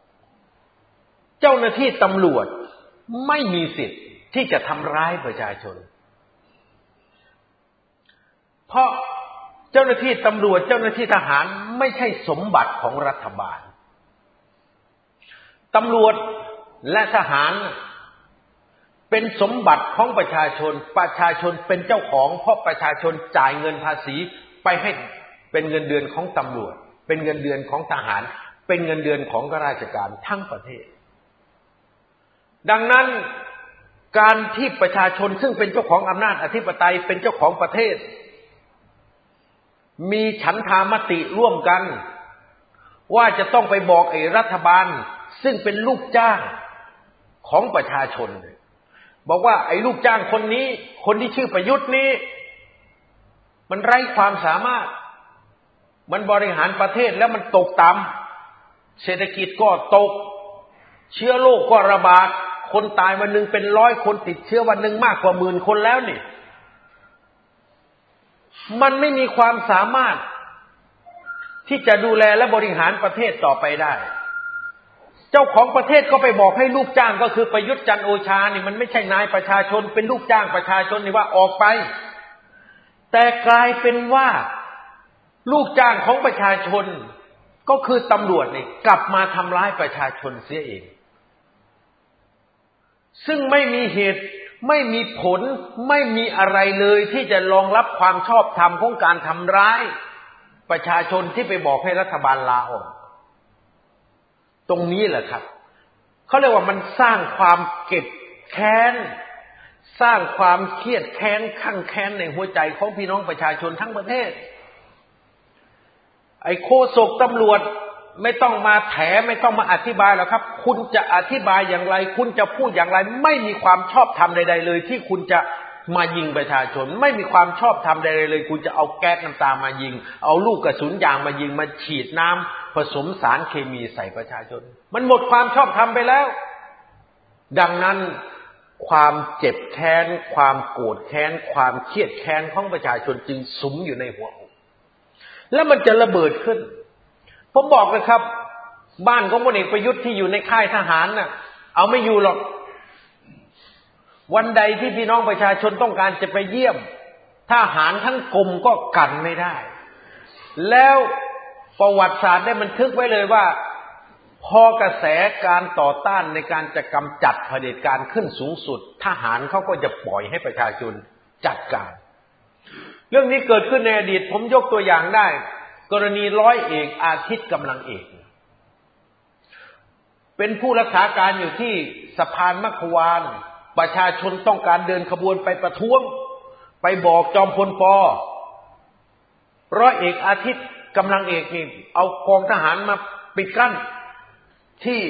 เจ้าหน้าที่ตำรวจไม่มีสิทธิ์ที่จะทำร้ายประชาชน เพราะเจ้าหน้าที่ตำรวจเจ้าหน้าที่ทหารไม่ใช่สมบัติของรัฐบาลตำรวจและทหารเป็นสมบัติของประชาชน ประชาชนเป็นเจ้าของ เพราะประชาชนจ่ายเงินภาษีไปให้เป็นเงินเดือนของตำรวจ เป็นเงินเดือนของทหาร เป็นเงินเดือนของข้าราชการทั้งประเทศ ดังนั้นการที่ประชาชนซึ่งเป็นเจ้าของอำนาจอธิปไตยเป็นเจ้าของประเทศ มีฉันทามติร่วมกัน ว่าจะต้องไปบอกไอ้รัฐบาล ซึ่งเป็นลูกจ้างของประชาชน บอกว่าไอ้ลูกจ้างคนนี้ คนที่ชื่อประยุทธ์นี้ มันไร้ความสามารถ มันบริหารประเทศแล้วมันตกต่ำ เศรษฐกิจก็ตก เชื้อโรคกก็ระบาด คนตายวันหนึ่งเป็นร้อยคนติดเชื้อวันหนึ่งมากกว่าหมื่นคนแล้วนี่ มันไม่มีความสามารถที่จะดูแลและบริหารประเทศต่อไปได้ เจ้าของประเทศก็ไปบอกให้ลูกจ้างก็คือประยุทธ์จันโอชานี่มันไม่ใช่นายประชาชน เป็นลูกจ้างประชาชนนี่ว่าออกไป แต่กลายเป็นว่า ลูกจ้างของประชาชน ก็คือตำรวจนี่กลับมาทำร้ายประชาชนเสียเอง ซึ่งไม่มีเหตุไม่มีผลไม่มีอะไรเลยที่จะรองรับความชอบธรรมของการทำร้ายประชาชนที่ไปบอกให้รัฐบาลลาออก ตรงนี้แหละครับเขาเรียกว่ามันสร้างความเก็บแค้น สร้างความเครียดแค้นข้างแค้นในหัวใจของพี่น้องประชาชนทั้งประเทศ ไอ้โคศกตำรวจไม่ต้องมาแถไม่ต้องมาอธิบายแล้วครับ คุณจะอธิบายอย่างไร คุณจะพูดอย่างไร ไม่มีความชอบธรรมใดๆเลย ที่คุณจะมายิงประชาชน ไม่มีความชอบธรรมใดๆเลย คุณจะเอาแก๊สน้ำตามายิง เอาลูกกระสุนยางมายิงมาฉีดน้ำผสมสารเคมีใส่ประชาชน มันหมดความชอบธรรมไปแล้ว ดังนั้นความเจ็บแค้น ความโกรธแค้น ความเครียดแค้นของประชาชนจึงสุมอยู่ในหัวอก แล้วมันจะระเบิดขึ้น ผมบอกเลยครับ บ้านของพลเอกประยุทธ์ที่อยู่ในค่ายทหารน่ะ เอาไม่อยู่หรอก วันใดที่พี่น้องประชาชนต้องการจะไปเยี่ยมทหารทั้งกรมก็กันไม่ได้ แล้วประวัติศาสตร์ได้บันทึกไว้เลยว่า พอกระแสการต่อต้านในการจะกำจัดเผด็จการขึ้นสูงสุด ทหารเขาก็จะปล่อยให้ประชาชนจัดการ เรื่องนี้เกิดขึ้นในอดีต ผมยกตัวอย่างได้ กรณีร้อยเอกอาทิตย์กำลังเอก เป็นผู้รักษาการอยู่ที่สะพานมัควาน ประชาชนต้องการเดินขบวนไปประท้วง ไปบอกจอมพลปอร้อยเอกอาทิตย์กำลังเอกนี่เอากองทหารมาปิดกั้นที่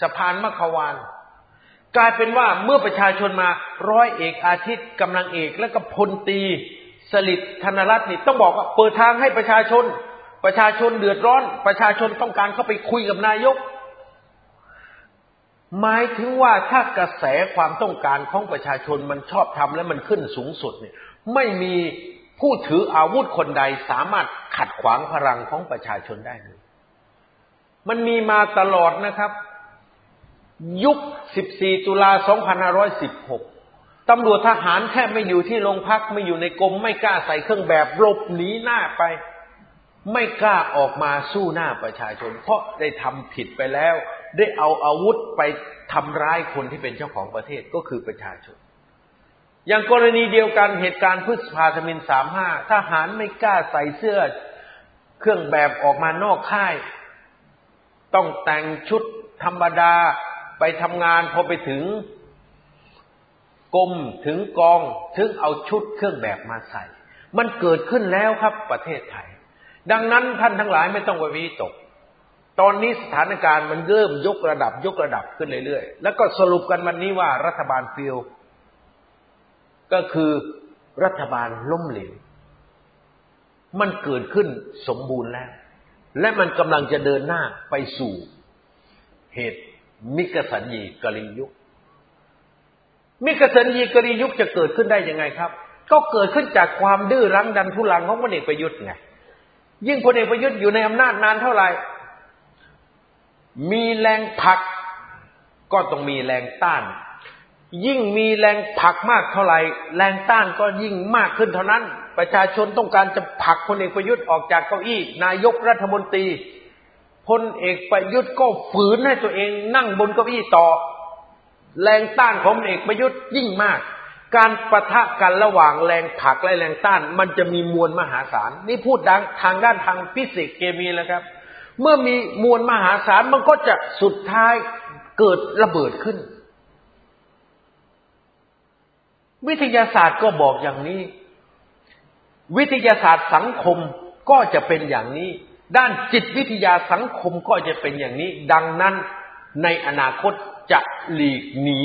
สะพานมัควานกลายเป็นว่าเมื่อประชาชนมาร้อยเอกอาทิตย์กำลังเอก และก็พลตี สลิดธนรัตน์นี่ต้องบอกว่าเปิดทางให้ประชาชน ประชาชนเดือดร้อน ประชาชนต้องการเข้าไปคุยกับนายก หมายถึงว่าถ้ากระแสความต้องการของประชาชนมันชอบทำและมันขึ้นสูงสุดเนี่ย ไม่มีผู้ถืออาวุธคนใดสามารถขัดขวางพลังของประชาชนได้เลย มันมีมาตลอดนะครับ ยุค 14 ตุลา 2516 ตำรวจทหารแค่ไม่อยู่ที่โรงพักไม่อยู่ในกรมไม่กล้าใส่เครื่องแบบหลบหนีหน้าไป ไม่กล้าออกมาสู้หน้าประชาชน เพราะได้ทำผิดไปแล้ว ได้เอาอาวุธไปทำร้ายคนที่เป็นเจ้าของประเทศก็คือประชาชน อย่างกรณีเดียวกันเหตุการณ์พฤษภาธมินสามห้าทหารไม่กล้าใส่เสื้อ เครื่องแบบออกมานอกค่าย ต้องแต่งชุดธรรมดาไปทำงานพอไปถึง กรมถึงกองถึงเอาชุดเครื่องแบบมาใส่ มันเกิดขึ้นแล้วครับประเทศไทย ดังนั้นท่านทั้งหลายไม่ต้องไปวิตก ตอนนี้สถานการณ์มันเริ่มยกระดับยกระดับขึ้นเรื่อยๆ แล้วก็สรุปกันวันนี้ว่ารัฐบาลฟิลก็คือรัฐบาลล้มเหลว มันเกิดขึ้นสมบูรณ์แล้ว และมันกำลังจะเดินหน้าไปสู่เหตุมิกสัญญีกริยุค มิกสัญญีกริยุคจะเกิดขึ้นได้ยังไงครับ ก็เกิดขึ้นจากความดื้อรั้งดันทุลังของพลเอกประยุทธ์ไงยิ่งพลเอกประยุทธ์อยู่ในอำนาจนานเท่าไหร่ มีแรงผลัก ก็ต้องมีแรงต้าน ยิ่งมีแรงผลักมากเท่าไหร่ แรงต้านก็ยิ่งมากขึ้นเท่านั้น ประชาชนต้องการจะผลักพลเอกประยุทธ์ออกจากเก้าอี้ นายกรัฐมนตรีพลเอกประยุทธ์ก็ฝืนให้ตัวเองนั่งบนเก้าอี้ต่อ แรงต้านของเอกประยุทธ์ยิ่งมาก การประทะกันระหว่างแรงผลักและแรงต้าน มันจะมีมวลมหาศาล นี่พูดดังทางด้านทางฟิสิกส์เคมีแล้วครับ เมื่อมีมวลมหาศาลมันก็จะสุดท้ายเกิดระเบิดขึ้น วิทยาศาสตร์ก็บอกอย่างนี้ วิทยาศาสตร์สังคมก็จะเป็นอย่างนี้ ด้านจิตวิทยาสังคมก็จะเป็นอย่างนี้ ดังนั้นในอนาคต จะหลีกหนี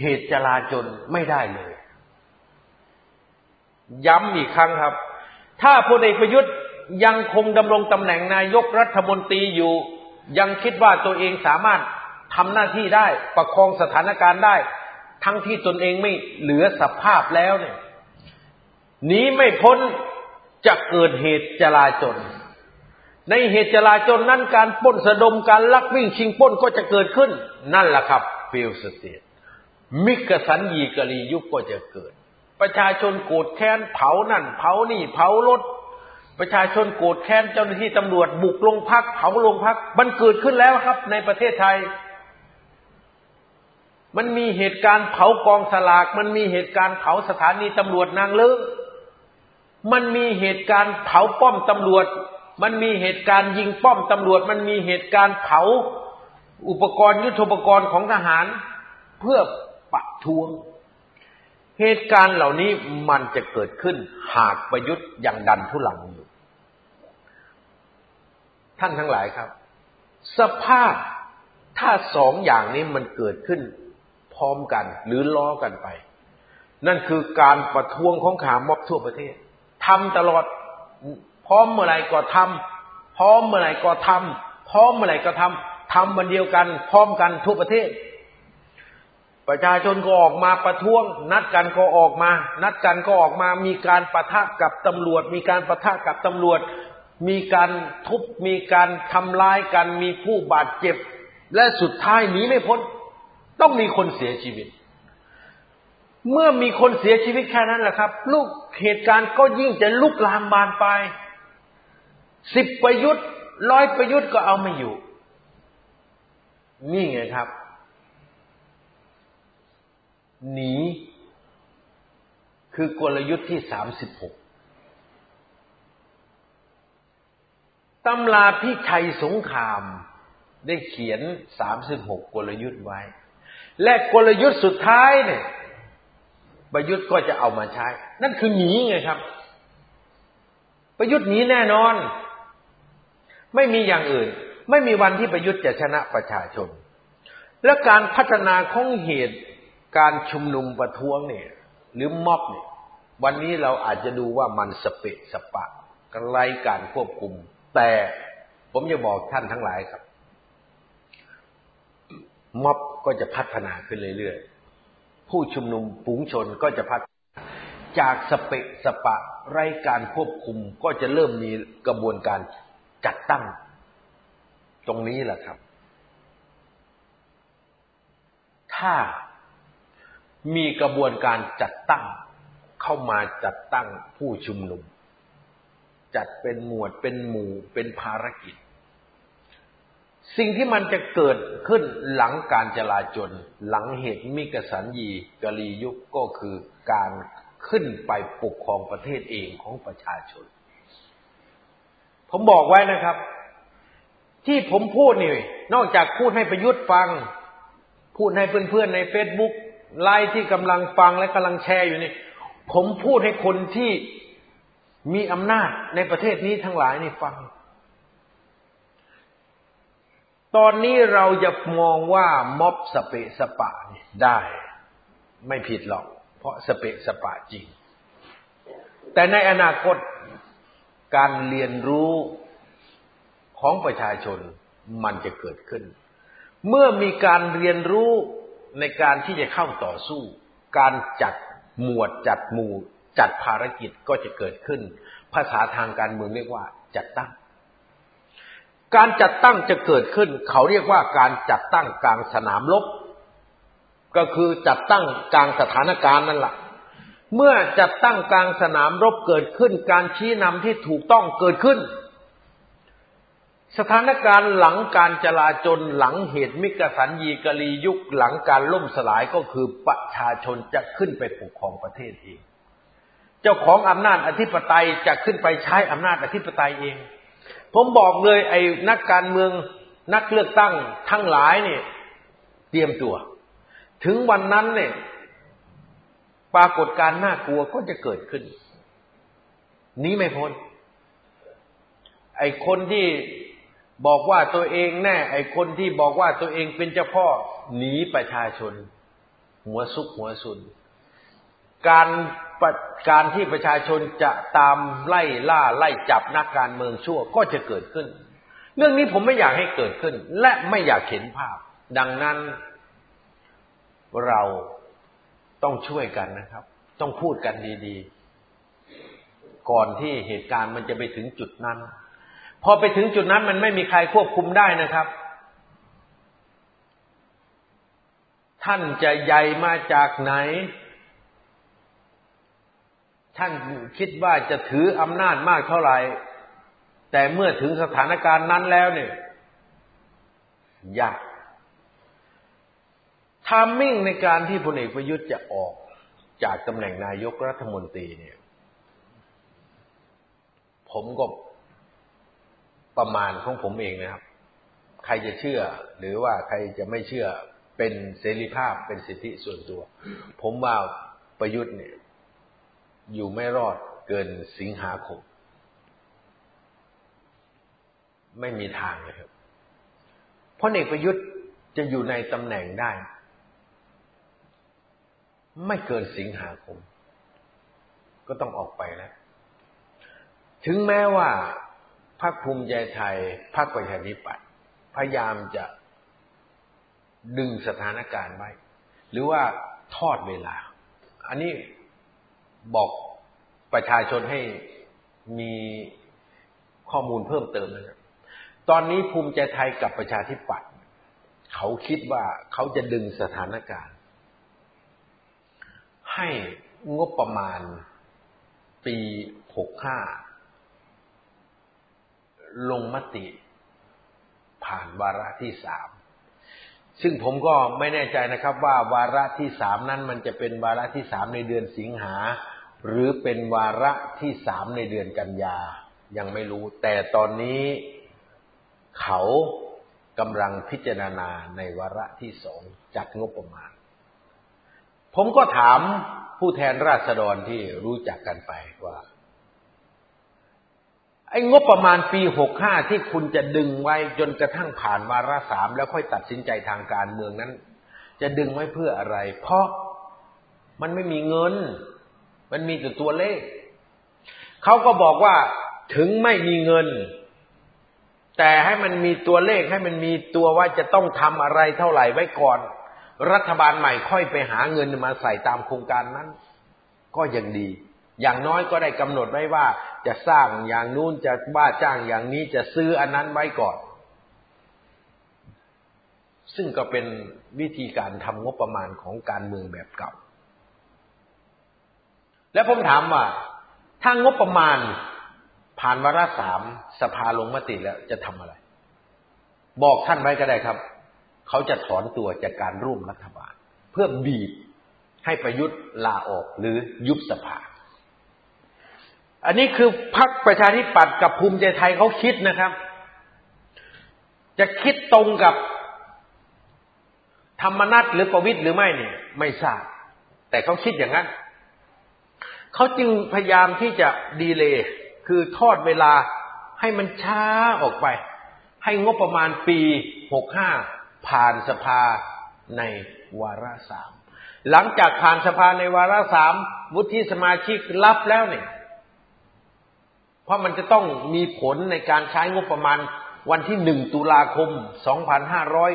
เหตุจลาจลไม่ได้เลย ย้ำอีกครั้งครับ ถ้าพลเอกประยุทธ์ยังคงดำรงตำแหน่งนายกรัฐมนตรีอยู่ ยังคิดว่าตัวเองสามารถทำหน้าที่ได้ประคองสถานการณ์ได้ ทั้งที่ตนเองไม่เหลือสภาพแล้วเนี่ยหนีไม่พ้นจะเกิดเหตุจลาจล ในเหตุจลาจลนั้นการปล้นสะดมการลักวิ่งชิงปล้นก็จะเกิดขึ้น นั่นแหละครับ failed state มิคสัญญีกลียุคก็จะเกิด ประชาชนโกรธแค้นเผานั่น เผานี่เผารถ ประชาชนโกรธแค้นเจ้าหน้าที่ตำรวจบุกโรงพักเผาโรงพัก มันเกิดขึ้นแล้วครับ ในประเทศไทย มันมีเหตุการณ์เผากองสลาก มันมีเหตุการณ์เผาสถานีตำรวจนางเลิ้งมันมีเหตุการณ์เผาป้อมตำรวจ มันมีเหตุการณ์ยิงป้อมตำรวจ มันมีเหตุการณ์เผา อุปกรณ์ยุทธปกรณ์ของทหารเพื่อปะทวง เหตุการณ์เหล่านี้มันจะเกิดขึ้นหากประยุทธ์ยังดันทุลังอยู่ ท่านทั้งหลายครับ สภาพถ้าสองอย่างนี้มันเกิดขึ้นพร้อมกันหรือล้อกันไป นั่นคือการประท้วงของขามอบทั่วประเทศทำตลอด ร้อมเมื่อไหร่ก็ทำพร้อมเมื่อไหร่ก็ทำพร้อมเมื่อไหร่ก็ทำทำวันเดียวกัน พร้อมกันทั่วประเทศ ประชาชนก็ออกมาประท้วง นัดกันก็ออกมา นัดกันก็ออกมา มีการประทะกับตำรวจ มีการประทะกับตำรวจ มีการทุบ มีการทำร้ายกัน มีผู้บาดเจ็บ และสุดท้ายหนีไม่พ้น ต้องมีคนเสียชีวิตเมื่อมีคนเสียชีวิตแค่นั้นแหละครับ ลูกเหตุการณ์ก็ยิ่งจะลุกลามบานไป สิบประยุทธ์ร้อยประยุทธ์ก็เอาไม่อยู่ นี่ไงครับ หนี คือกลยุทธ์ที่สามสิบหกตำราพิชัยสงคราม ได้เขียนสามสิบหกกลยุทธ์ไว้ และกลยุทธ์สุดท้ายเนี่ยประยุทธ์ก็จะเอามาใช้ นั่นคือหนีไงครับ ประยุทธ์หนีแน่นอน ไม่มีอย่างอื่น ไม่มีวันที่ประยุทธ์จะชนะประชาชน และการพัฒนาของเหตุการชุมนุมประท้วงเนี่ย หรือม็อบเนี่ย วันนี้เราอาจจะดูว่ามันสเปะสปะไร้การควบคุม แต่ผมจะบอกท่านทั้งหลายครับ ม็อบก็จะพัฒนาขึ้นเรื่อยๆ ผู้ชุมนุมฝูงชนก็จะพัฒนาจากสเปะสปะไร้การควบคุมก็จะเริ่มมีกระบวนการ จัดตั้ง ตรงนี้แหละครับ ถ้ามีกระบวนการจัดตั้ง เข้ามาจัดตั้งผู้ชุมนุม จัดเป็นหมวดเป็นหมู่เป็นภารกิจ สิ่งที่มันจะเกิดขึ้นหลังการจลาจลหลังเหตุมิกสันยีกะลียุคก็คือการขึ้นไปปกครองประเทศเองของประชาชน ผมบอกไว้นะครับ ที่ผมพูดนี่นอกจากพูดให้ประยุทธ์ฟัง พูดให้เพื่อนๆในเฟซบุ๊กไลน์ที่กำลังฟังและกำลังแชร์อยู่นี่ผมพูดให้คนที่มีอำนาจในประเทศนี้ทั้งหลายนี่ฟัง ตอนนี้เราจะมองว่าม็อบสะเปะสะปะได้ ไม่ผิดหรอก เพราะสะเปะสะปะจริง แต่ในอนาคต การเรียนรู้ของประชาชนมันจะเกิดขึ้น เมื่อมีการเรียนรู้ในการที่จะเข้าต่อสู้ การจัดหมวดจัดหมู่ จัดภารกิจก็จะเกิดขึ้น ภาษาทางการเมืองเรียกว่าจัดตั้ง การจัดตั้งจะเกิดขึ้น เขาเรียกว่าการจัดตั้งกลางสนามรบก็คือจัดตั้งกลางสถานการณ์นั่นแหละ เมื่อจัดตั้งกลางสนามรบเกิดขึ้น การชี้นำที่ถูกต้องเกิดขึ้น สถานการณ์หลังการจลาจลหลังเหตุมิกสันยีกะลียุคหลังการล่มสลายก็คือประชาชนจะขึ้นไปปกครองประเทศเอง เจ้าของอำนาจอธิปไตยจะขึ้นไปใช้อำนาจอธิปไตยเอง ผมบอกเลยไอ้นักการเมืองนักเลือกตั้งทั้งหลายเนี่ยเตรียมตัว ถึงวันนั้นเนี่ย ปรากฏการน่ากลัวก็จะเกิดขึ้นนี้ไม่พ้น ไอ้คนที่บอกว่าตัวเองแน่ ไอ้คนที่บอกว่าตัวเองเป็นเจ้าพ่อหนีประชาชน หัวซุกหัวซุน การการที่ประชาชนจะตามไล่ล่าไล่จับนักการเมืองชั่วก็จะเกิดขึ้น เรื่องนี้ผมไม่อยากให้เกิดขึ้น และไม่อยากเห็นภาพ ดังนั้นเรา ต้องช่วยกันนะครับ ต้องพูดกันดีๆ ก่อนที่เหตุการณ์มันจะไปถึงจุดนั้น พอไปถึงจุดนั้นมันไม่มีใครควบคุมได้นะครับ ท่านจะใหญ่มาจากไหน ท่านคิดว่าจะถืออำนาจมากเท่าไหร่ แต่เมื่อถึงสถานการณ์นั้นแล้วเนี่ยยาก ทามมิ่งในการที่พลเอกประยุทธ์จะออกจากตำแหน่งนายกรัฐมนตรีเนี่ย ผมก็ประมาณของผมเองนะครับ ใครจะเชื่อ หรือว่าใครจะไม่เชื่อเป็นเสรีภาพเป็นสิทธิส่วนตัว ผมว่าประยุทธ์เนี่ย อยู่ไม่รอดเกินสิงหาคม ไม่มีทางเลยครับเพราะเอกประยุทธ์จะอยู่ในตำแหน่งได้ ไม่เกินสิงหาคม ก็ต้องออกไปแล้ว ถึงแม้ว่าพรรคภูมิใจไทยพรรคประชาธิปัตย์พยายามจะดึงสถานการณ์ไว้ หรือว่าทอดเวลา อันนี้บอกประชาชนให้มีข้อมูลเพิ่มเติมนะครับตอนนี้ภูมิใจไทยกับประชาธิปัตย์เขาคิดว่าเขาจะดึงสถานการณ์ ให้งบประมาณปีหกห้าลงมติ ผ่านวาระที่สามซึ่งผมก็ไม่แน่ใจนะครับว่าวาระที่สามนั้นมันจะเป็นวาระที่สามในเดือนสิงหา หรือเป็นวาระที่สามในเดือนกันยา ยังไม่รู้ แต่ตอนนี้เขากำลังพิจารณาในวาระที่สองจัดงบประมาณ ผมก็ถามผู้แทนราษฎรที่รู้จักกันไปว่า ไอ้งบประมาณปีหกห้าที่คุณจะดึงไว้จนกระทั่งผ่านวาระสามแล้วค่อยตัดสินใจทางการเมืองนั้น จะดึงไว้เพื่ออะไร เพราะมันไม่มีเงิน มันมีแต่ตัวเลข เขาก็บอกว่าถึงไม่มีเงิน แต่ให้มันมีตัวเลขให้มันมีตัวว่าจะต้องทำอะไรเท่าไหร่ไว้ก่อน รัฐบาลใหม่ค่อยไปหาเงินมาใส่ตามโครงการนั้น ก็ยังดี อย่างน้อยก็ได้กำหนดไว้ว่า จะสร้างอย่างนู้นจะว่าจ้างอย่างนี้จะซื้ออันนั้นไว้ก่อน ซึ่งก็เป็นวิธีการทำงบประมาณของการเมืองแบบเก่า แล้วผมถามว่าถ้างบประมาณผ่านวาระสามสภาลงมติแล้วจะทำอะไร บอกท่านไว้ก็ได้ครับ เขาจะถอนตัวจากการร่วมรัฐบาล เพื่อบีบให้ประยุทธ์ลาออกหรือยุบสภา อันนี้คือพรรคประชาธิปัตย์กับภูมิใจไทยเขาคิดนะครับ จะคิดตรงกับธรรมนัตหรือประวิตรหรือไม่เนี่ย ไม่ทราบ แต่เขาคิดอย่างนั้น เขาจึงพยายามที่จะดีเลย์คือทอดเวลาให้มันช้าออกไป ให้งบประมาณปีหกห้า ผ่านสภาในวาระสามหลังจากผ่านสภาในวาระสามวุฒิสมาชิกรับแล้วเนี่ย เพราะมันจะต้องมีผลในการใช้งบประมาณวันที่หนึ่งตุลาคมสองพันห้าร้อย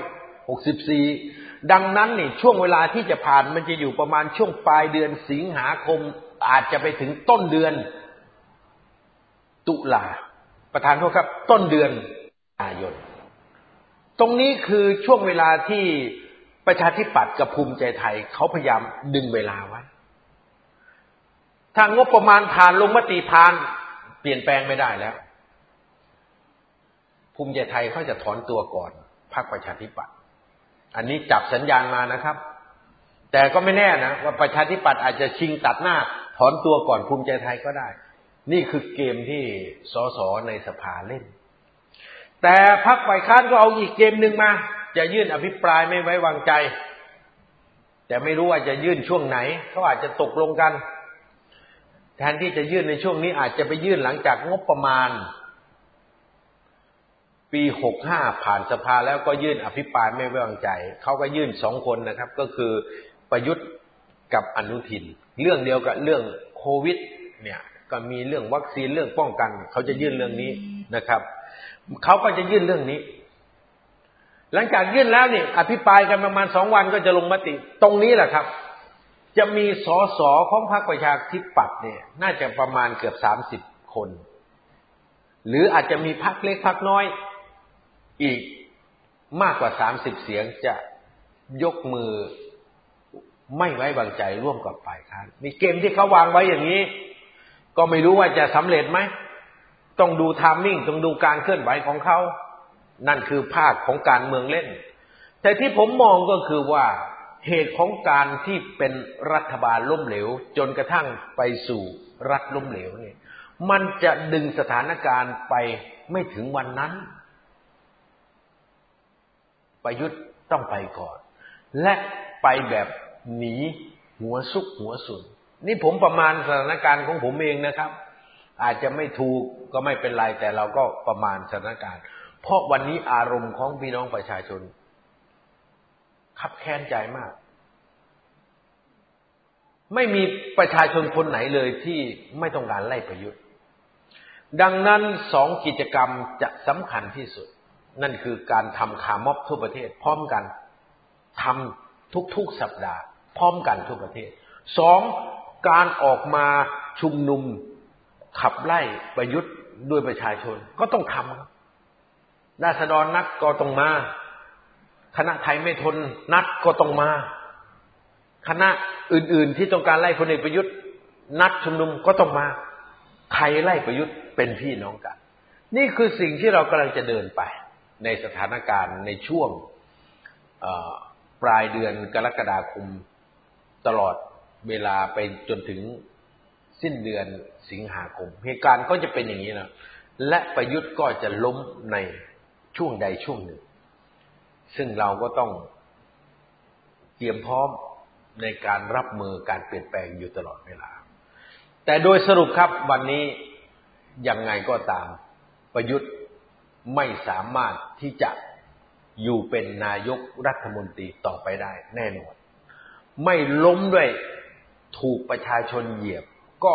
หกสิบสี่ดังนั้นนี่ช่วงเวลาที่จะผ่านมันจะอยู่ประมาณช่วงปลายเดือนสิงหาคม อาจจะไปถึงต้นเดือน ตุลาประธานโทษครับ ต้นเดือนอายน ตรงนี้คือช่วงเวลาที่ประชาธิปัตย์กับภูมิใจไทยเขาพยายามดึงเวลาไว้ถ้างบประมาณผ่านลงมติผ่าน เปลี่ยนแปลงไม่ได้แล้ว ภูมิใจไทยเขาจะถอนตัวก่อนพรรคประชาธิปัตย์อันนี้จับสัญญาณมานะครับ แต่ก็ไม่แน่นะว่าประชาธิปัตย์อาจจะชิงตัดหน้า ถอนตัวก่อนภูมิใจไทยก็ได้ นี่คือเกมที่สสในสภาเล่น แต่พรรคฝ่ายค้านก็เอาอีกเกมหนึ่งมา จะยื่นอภิปรายไม่ไว้วางใจ แต่ไม่รู้ว่าจะยื่นช่วงไหนเขาอาจจะตกลงกัน แทนที่จะยื่นในช่วงนี้อาจจะไปยื่นหลังจากงบประมาณ ปีหกห้าผ่านสภาแล้วก็ยื่นอภิปรายไม่ไว้วางใจเขาก็ยื่นสองคนนะครับ ก็คือประยุทธ์กับอนุทิน เรื่องเดียวกับเรื่องโควิด เนี่ย ก็มีเรื่องวัคซีนเรื่องป้องกันเขาจะยื่นเรื่องนี้นะครับ เขาก็จะยื่นเรื่องนี้ หลังจากยื่นแล้วเนี่ยอภิปรายกันประมาณสองวันก็จะลงมติ ตรงนี้แหละครับ จะมีสอสอของพรรคประชาธิปัตย์เนี่ย น่าจะประมาณเกือบสามสิบคน หรืออาจจะมีพรรคเล็กพรรคน้อยอีกมากกว่าสามสิบเสียงจะยกมือไม่ไว้วางใจร่วมกับฝ่ายค้านมีเกมที่เขาวางไว้อย่างนี้ ก็ไม่รู้ว่าจะสำเร็จไหม ต้องดูทามมิ่งต้องดูการเคลื่อนไหวของเขา นั่นคือภาคของการเมืองเล่น แต่ที่ผมมองก็คือว่าเหตุของการที่เป็นรัฐบาลล้มเหลว จนกระทั่งไปสู่รัฐล้มเหลวเนี่ย มันจะดึงสถานการณ์ไปไม่ถึงวันนั้น ประยุทธ์ต้องไปก่อน และไปแบบหนีหัวซุกหัวสุน นี่ผมประมาณสถานการณ์ของผมเองนะครับ อาจจะไม่ถูกก็ไม่เป็นไรแต่เราก็ประมาณสถานการณ์ เพราะวันนี้อารมณ์ของพี่น้องประชาชน ขับแค้นใจมาก ไม่มีประชาชนคนไหนเลยที่ไม่ต้องการไล่ประยุทธ์ ดังนั้นสองกิจกรรมจะสำคัญที่สุด นั่นคือการทำคาม็อบทั่วประเทศ พร้อมกันทำทุกๆสัปดาห์ พร้อมกันทั่วประเทศสองการออกมาชุมนุม ขับไล่ประยุทธ์ด้วยประชาชน ก็ต้องทำครับราษฎรนักก็ต้องมา คณะไทยไม่ทนนัดก็ต้องมา คณะอื่น ๆ ที่ต้องการไล่พลเอกประยุทธ์ นัดชุมนุมก็ต้องมา ใครไล่ประยุทธ์เป็นพี่น้องกัน นี่คือสิ่งที่เรากำลังจะเดินไป ในสถานการณ์ในช่วงปลายเดือนกรกฎาคมตลอดเวลาไปจนถึง สิ้นเดือนสิงหาคม เหตุการณ์ก็จะเป็นอย่างนี้นะและประยุทธ์ก็จะล้มในช่วงใดช่วงหนึ่ง ซึ่งเราก็ต้องเตรียมพร้อมในการรับมือการเปลี่ยนแปลงอยู่ตลอดเวลา แต่โดยสรุปครับวันนี้ยังไงก็ตาม ประยุทธ์ไม่สามารถที่จะอยู่เป็นนายกรัฐมนตรีต่อไปได้แน่นอน ไม่ล้มด้วยถูกประชาชนเหยียบ ก็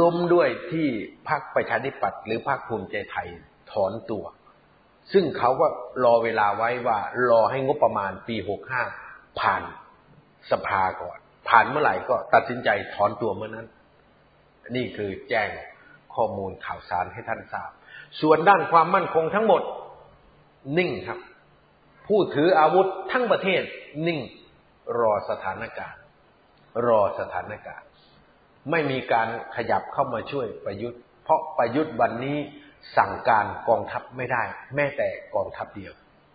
ล้มด้วยที่พรรคประชาธิปัตย์หรือพรรคภูมิใจไทยถอนตัว ซึ่งเขาก็รอเวลาไว้ว่ารอให้งบประมาณปีหกห้าผ่านสภาก่อน ผ่านเมื่อไหร่ก็ตัดสินใจถอนตัวเมื่อนั้น นี่คือแจ้งข้อมูลข่าวสารให้ท่านทราบ ส่วนด้านความมั่นคงทั้งหมด นิ่งครับ ผู้ถืออาวุธทั้งประเทศนิ่ง รอสถานการณ์ รอสถานการณ์ ไม่มีการขยับเข้ามาช่วยประยุทธ์ เพราะประยุทธ์วันนี้สั่งการกองทัพไม่ได้ แม้แต่กองทัพเดียว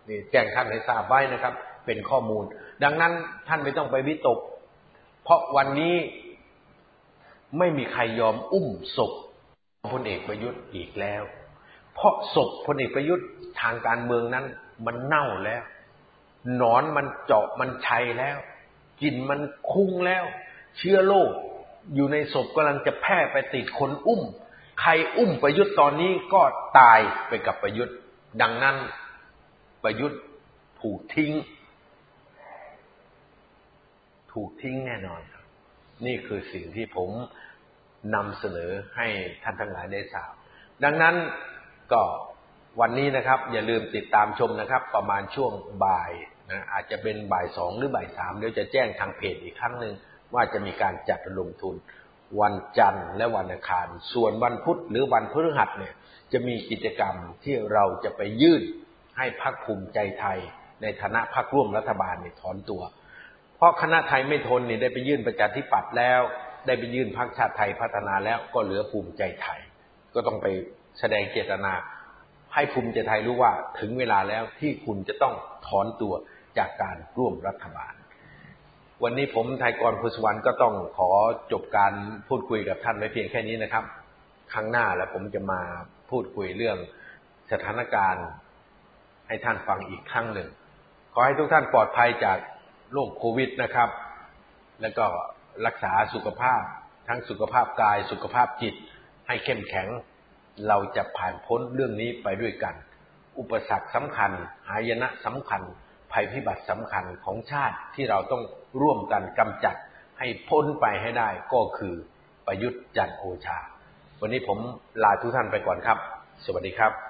นี่แจ้งท่านให้ทราบไว้นะครับ เป็นข้อมูล ดังนั้นท่านไม่ต้องไปวิตก เพราะวันนี้ไม่มีใครยอมอุ้มศพพลเอกประยุทธ์อีกแล้ว เพราะศพพลเอกประยุทธ์ทางการเมืองนั้น มันเน่าแล้วหนอนมันเจาะมันชัยแล้วกลิ่นมันคุ้งแล้ว เชื้อโรค อยู่ในศพกำลังจะแพร่ไปติดคนอุ้ม ใครอุ้มประยุทธ์ตอนนี้ก็ตายไปกับประยุทธ์ ดังนั้นประยุทธ์ถูกทิ้ง ถูกทิ้งแน่นอนครับ นี่คือสิ่งที่ผมนำเสนอให้ท่านทั้งหลายได้ทราบ ดังนั้นก็วันนี้นะครับ อย่าลืมติดตามชมนะครับ ประมาณช่วงบ่ายนะอาจจะเป็นบ่ายสองหรือบ่ายสามเดี๋ยวจะแจ้งทางเพจอีกครั้งหนึ่ง ว่าจะมีการจัดลงทุน วันจันทร์และวันอังคาร ส่วนวันพุธหรือวันพฤหัสเนี่ยจะมีกิจกรรมที่เราจะไปยื่นให้พักภูมิใจไทย ในฐานะพรรคร่วมรัฐบาลเนี่ยถอนตัว เพราะคณะไทยไม่ทนเนี่ยได้ไปยื่นประชาธิปัตย์แล้ว ได้ไปยื่นพรรคชาติไทยพัฒนาแล้วก็เหลือภูมิใจไทย ก็ต้องไปแสดงเจตนาให้ภูมิใจไทยรู้ว่าถึงเวลาแล้วที่คุณจะต้องถอนตัวจากการร่วมรัฐบาล วันนี้ผมไทยกรพุสวรรณก็ต้องขอจบการพูดคุยกับท่านไว้เพียงแค่นี้นะครับ ครั้งหน้าแล้วผมจะมาพูดคุยเรื่องสถานการณ์ให้ท่านฟังอีกครั้งหนึ่ง ขอให้ทุกท่านปลอดภัยจากโรคโควิดนะครับ แล้วก็รักษาสุขภาพทั้งสุขภาพกายสุขภาพจิต ให้เข้มแข็ง เราจะผ่านพ้นเรื่องนี้ไปด้วยกัน อุปสรรคสำคัญ หายนะสำคัญ ภัยพิบัติสำคัญของชาติที่เราต้องร่วมกันกำจัดให้พ้นไปให้ได้ก็คือประยุทธ์จันโอชา วันนี้ผมลาทุกท่านไปก่อนครับ สวัสดีครับ